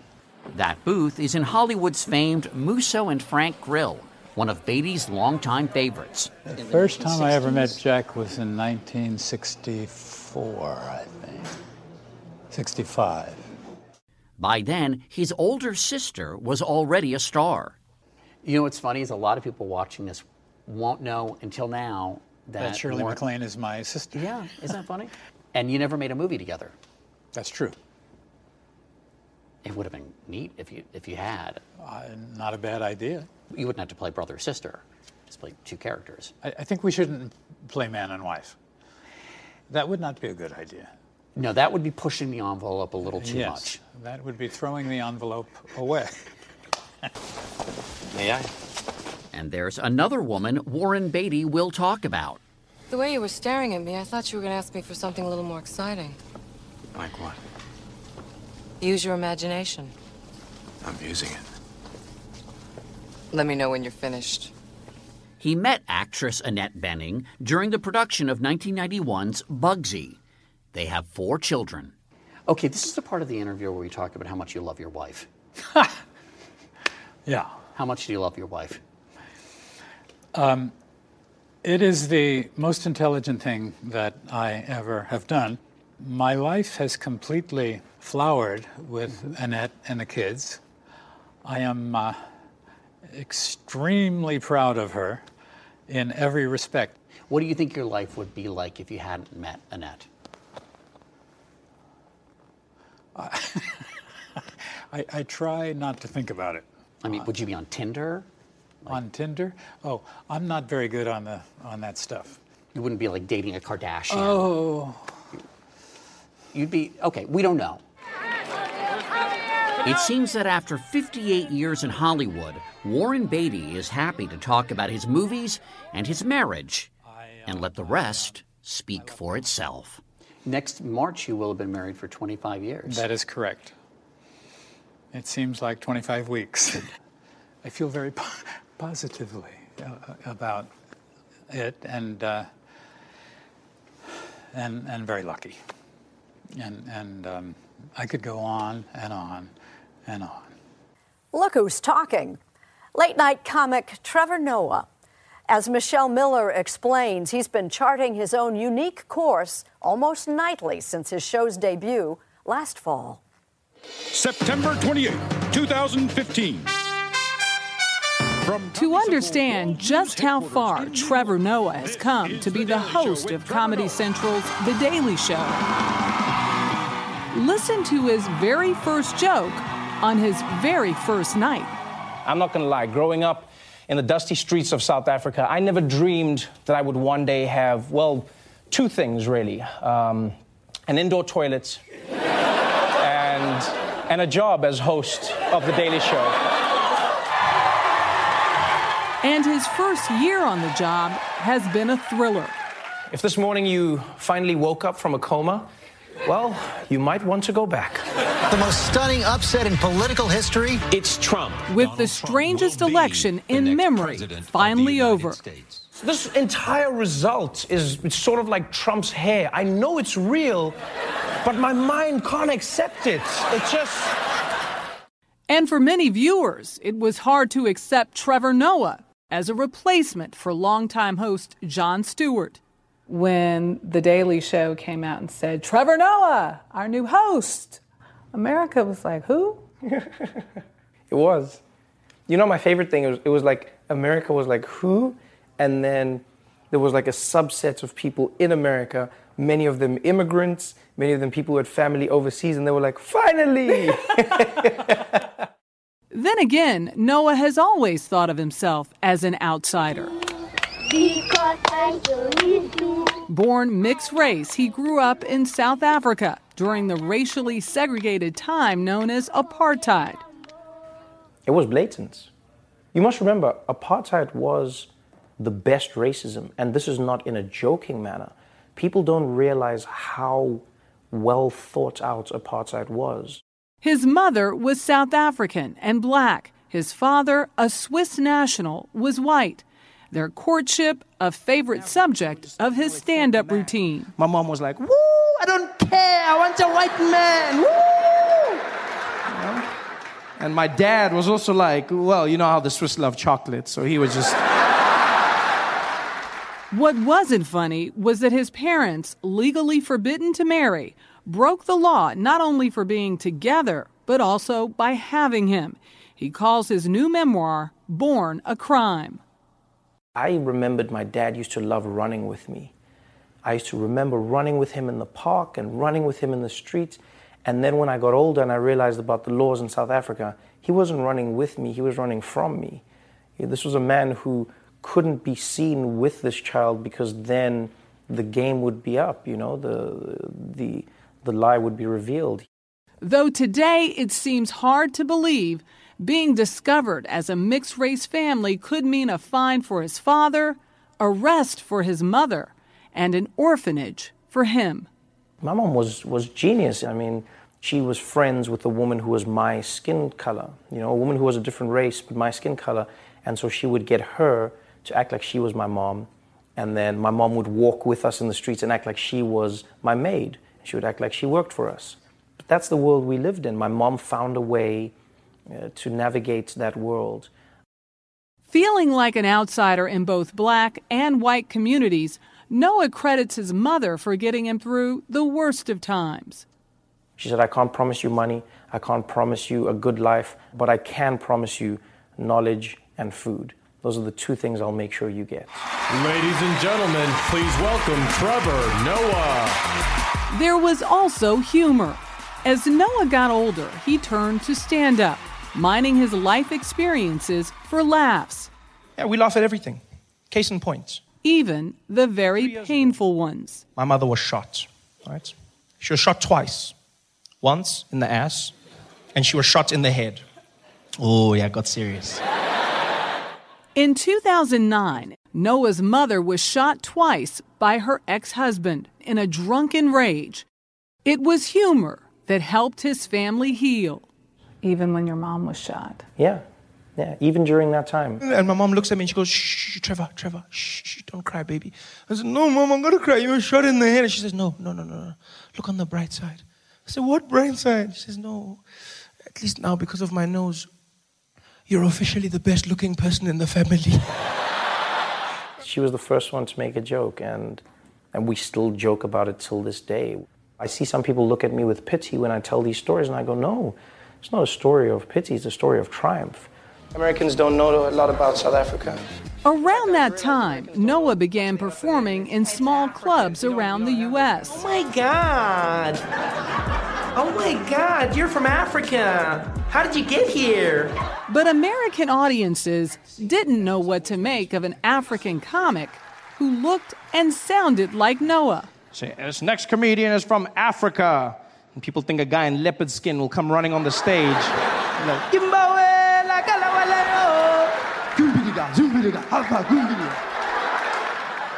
That booth is in Hollywood's famed Musso and Frank Grill, one of Beatty's longtime favorites. The first time I ever met Jack was in 1964, I think. 65. By then, his older sister was already a star. You know what's funny is a lot of people watching this won't know until now that, That Shirley Warren- MacLaine is my sister. Yeah, isn't that funny? (laughs) and you never made a movie together. That's true. It would have been neat if you if you had. Uh, not a bad idea. You wouldn't have to play brother or sister. Just play two characters. I, I think we shouldn't play man and wife. That would not be a good idea. No, that would be pushing the envelope a little too yes, much. that would be throwing the envelope away. May I? And there's another woman Warren Beatty will talk about. The way you were staring at me, I thought you were going to ask me for something a little more exciting. Like what? Use your imagination. I'm using it. Let me know when you're finished. He met actress Annette Bening during the production of 1991's Bugsy. They have four children. Okay, this is the part of the interview where we talk about how much you love your wife. (laughs) Yeah. How much do you love your wife? Um, it is the most intelligent thing that I ever have done. My life has completely flowered with Annette and the kids. I am uh, extremely proud of her in every respect. What do you think your life would be like if you hadn't met Annette? I, I try not to think about it. I mean, would you be on Tinder? on Tinder? Oh, I'm not very good on the on that stuff. You wouldn't be like dating a Kardashian. Oh. You'd be okay. We don't know. It seems that after 58 years in Hollywood, Warren Beatty is happy to talk about his movies and his marriage, uh, and let the rest speak for itself. Next March, you will have been married for 25 years. That is correct. It seems like 25 weeks. (laughs) I feel very po- positively uh, about it, and uh, and and very lucky. And and um, I could go on and on and on. Look who's talking. Late night comic Trevor Noah. As Michelle Miller explains, he's been charting his own unique course almost nightly since his show's debut last fall. September 28, 2015. To understand just how far Trevor Noah has come to be the host of Comedy Central's The Daily Show, listen to his very first joke on his very first night. I'm not gonna lie, growing up in the dusty streets of South Africa, I never dreamed that I would one day have, well, two things really um, an indoor toilet and and a job as host of The Daily Show. And his first year on the job has been a thriller. If this morning you finally woke up from a coma, well, you might want to go back. The most stunning upset in political history? It's Trump. With the strangest election in memory finally over. This entire result is it's sort of like Trump's hair. I know it's real, but my mind can't accept it. It just. And for many viewers, it was hard to accept Trevor Noah as a replacement for longtime host Jon Stewart. When The Daily Show came out and said, Trevor Noah, our new host, America was like, who? (laughs) it was. You know, my favorite thing was it was like America was like, who? And then there was like a subset of people in America, many of them immigrants, many of them people who had family overseas, and they were like, finally! (laughs) then again, Noah has always thought of himself as an outsider. Born mixed race, he grew up in South Africa during the racially segregated time known as apartheid. It was blatant. You must remember, apartheid was the best racism, and this is not in a joking manner. People don't realize how well thought out apartheid was. His mother was South African and black. His father, a Swiss national, was white. Their courtship, a favorite subject of his stand up routine. My mom was like, Woo, I don't care, I want a white man, woo! You know? And my dad was also like, Well, you know how the Swiss love chocolate, so he was just. What wasn't funny was that his parents, legally forbidden to marry, broke the law not only for being together, but also by having him. He calls his new memoir, Born a Crime. I remembered my dad used to love running with me. I used to remember running with him in the park and running with him in the streets. And then when I got older and I realized about the laws in South Africa, he wasn't running with me, he was running from me. This was a man who couldn't be seen with this child because then the game would be up, you know, the, the, the lie would be revealed. Though today it seems hard to believe, being discovered as a mixed race family could mean a fine for his father, arrest for his mother, and an orphanage for him. My mom was, was genius. I mean, she was friends with a woman who was my skin color, you know, a woman who was a different race, but my skin color. And so she would get her to act like she was my mom. And then my mom would walk with us in the streets and act like she was my maid. She would act like she worked for us. But that's the world we lived in. My mom found a way uh, to navigate that world. Feeling like an outsider in both black and white communities, Noah credits his mother for getting him through the worst of times. She said, I can't promise you money, I can't promise you a good life, but I can promise you knowledge and food. Those are the two things I'll make sure you get. Ladies and gentlemen, please welcome Trevor Noah. There was also humor. As Noah got older, he turned to stand up mining his life experiences for laughs. Yeah, we laugh at everything. Case in point. Even the very painful ones. My mother was shot, right? She was shot twice. Once in the ass, and she was shot in the head. Oh, yeah, got serious. In 2009, Noah's mother was shot twice by her ex husband in a drunken rage. It was humor that helped his family heal even when your mom was shot. Yeah, yeah, even during that time. And my mom looks at me and she goes, shh, Trevor, Trevor, shh, don't cry, baby. I said, no, mom, I'm gonna cry. You were shot in the head. And she says, no, no, no, no, no. Look on the bright side. I said, what bright side? She says, no, at least now because of my nose, you're officially the best looking person in the family. (laughs) she was the first one to make a joke, and, and we still joke about it till this day. I see some people look at me with pity when I tell these stories, and I go, no, it's not a story of pity, it's a story of triumph. Americans don't know a lot about South Africa. Around that time, Noah began performing in small clubs around the U.S. Oh my God! Oh my God, you're from Africa! How did you get here? But American audiences didn't know what to make of an African comic who looked and sounded like Noah. See, this next comedian is from Africa. And people think a guy in leopard skin will come running on the stage. Like,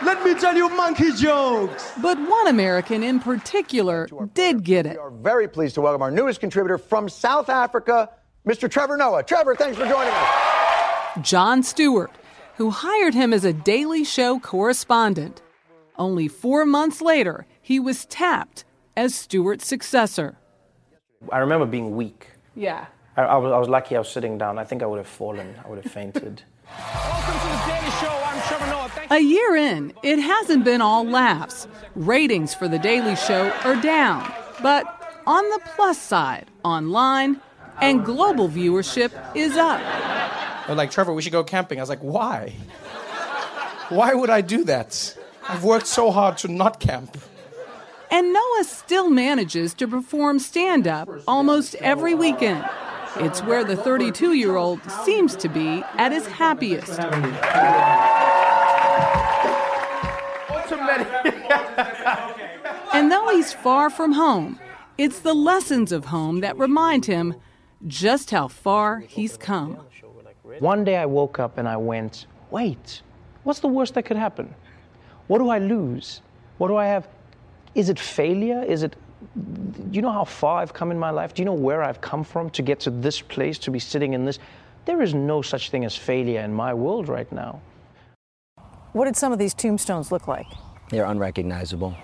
Let me tell you monkey jokes. But one American in particular did get it. We are very pleased to welcome our newest contributor from South Africa, Mr. Trevor Noah. Trevor, thanks for joining us. Jon Stewart, who hired him as a Daily Show correspondent. Only four months later, he was tapped as Stewart's successor. I remember being weak. Yeah. I, I, was, I was lucky I was sitting down. I think I would have fallen, I would have fainted. (laughs) Welcome to the Daily Show. I'm Trevor Noah. Thank A year in, it hasn't been all laughs. Ratings for The Daily Show are down. But on the plus side, online and global viewership is up. They're like, Trevor, we should go camping. I was like, why? Why would I do that? I've worked so hard to not camp. And Noah still manages to perform stand up almost every weekend. It's where the 32 year old seems to be at his happiest. (laughs) and though he's far from home, it's the lessons of home that remind him just how far he's come. One day I woke up and I went, wait, what's the worst that could happen? What do I lose? What do I have? Is it failure? Is it. Do you know how far I've come in my life? Do you know where I've come from to get to this place, to be sitting in this? There is no such thing as failure in my world right now. What did some of these tombstones look like? They're unrecognizable.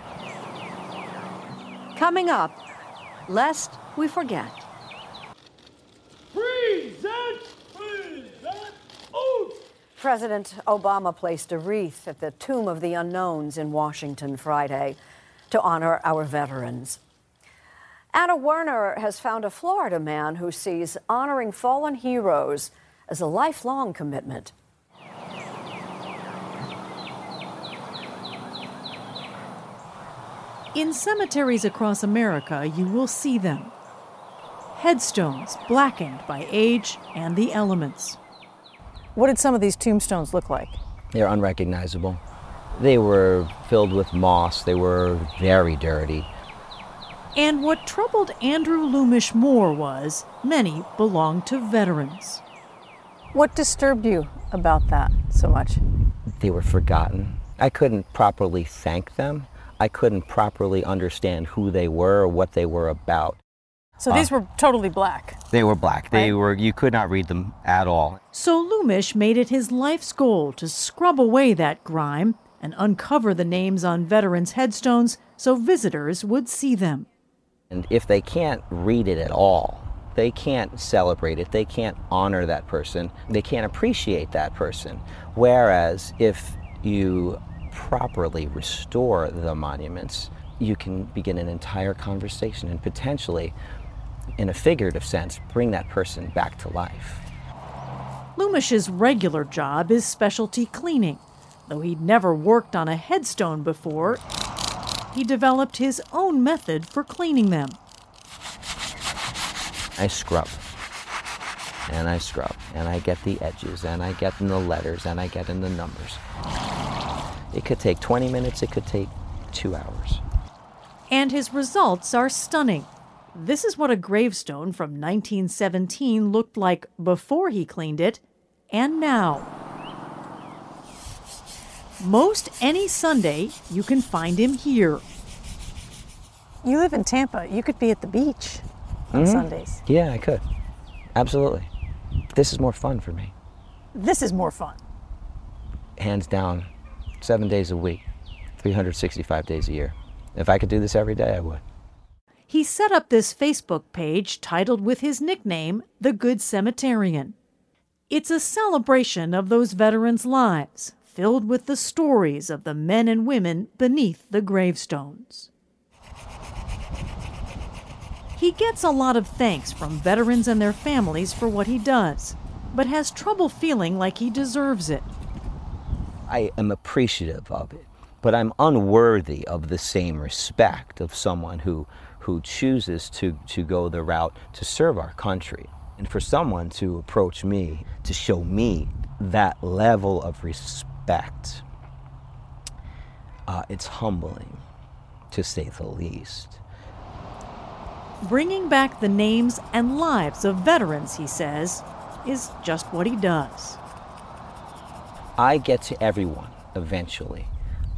Coming up, lest we forget. President Obama placed a wreath at the Tomb of the Unknowns in Washington Friday to honor our veterans. Anna Werner has found a Florida man who sees honoring fallen heroes as a lifelong commitment. In cemeteries across America, you will see them headstones blackened by age and the elements. What did some of these tombstones look like? They're unrecognizable. They were filled with moss, they were very dirty. And what troubled Andrew Lumish more was many belonged to veterans. What disturbed you about that so much? They were forgotten. I couldn't properly thank them. I couldn't properly understand who they were or what they were about. So these Uh, were totally black. They were black. They Right. were you could not read them at all. So Lumish made it his life's goal to scrub away that grime and uncover the names on veterans' headstones so visitors would see them. And if they can't read it at all, they can't celebrate it, they can't honor that person, they can't appreciate that person. Whereas if you properly restore the monuments, you can begin an entire conversation and potentially, in a figurative sense, bring that person back to life. Lumish's regular job is specialty cleaning. Though he'd never worked on a headstone before, he developed his own method for cleaning them. I scrub. And I scrub. And I get the edges. And I get in the letters. And I get in the numbers. It could take 20 minutes. It could take two hours. And his results are stunning. This is what a gravestone from 1917 looked like before he cleaned it, and now. Most any Sunday, you can find him here. You live in Tampa. You could be at the beach on Mhm. Sundays. Yeah, I could. Absolutely. This is more fun for me. This is more fun. Hands down, seven days a week, 365 days a year. If I could do this every day, I would. He set up this Facebook page titled with his nickname, The Good Cemeterian. It's a celebration of those veterans' lives, filled with the stories of the men and women beneath the gravestones. He gets a lot of thanks from veterans and their families for what he does, but has trouble feeling like he deserves it. I am appreciative of it, but I'm unworthy of the same respect of someone who, who chooses to, to go the route to serve our country. And for someone to approach me, to show me that level of respect, uh, it's humbling, to say the least. Bringing back the names and lives of veterans, he says, is just what he does. I get to everyone eventually.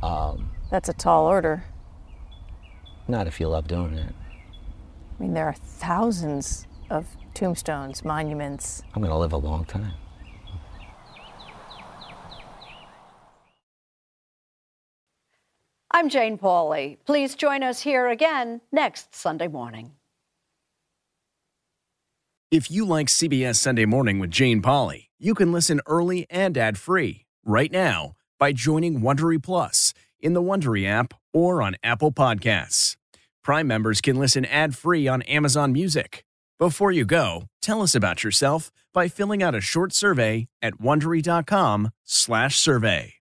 Um, That's a tall order. not if you love doing it. I mean, there are thousands of tombstones, monuments. I'm going to live a long time. I'm Jane Pauley. Please join us here again next Sunday morning. If you like CBS Sunday Morning with Jane Pauley, you can listen early and ad-free right now by joining Wondery Plus in the Wondery app or on Apple Podcasts. Prime members can listen ad-free on Amazon Music. Before you go, tell us about yourself by filling out a short survey at wondery.com/survey.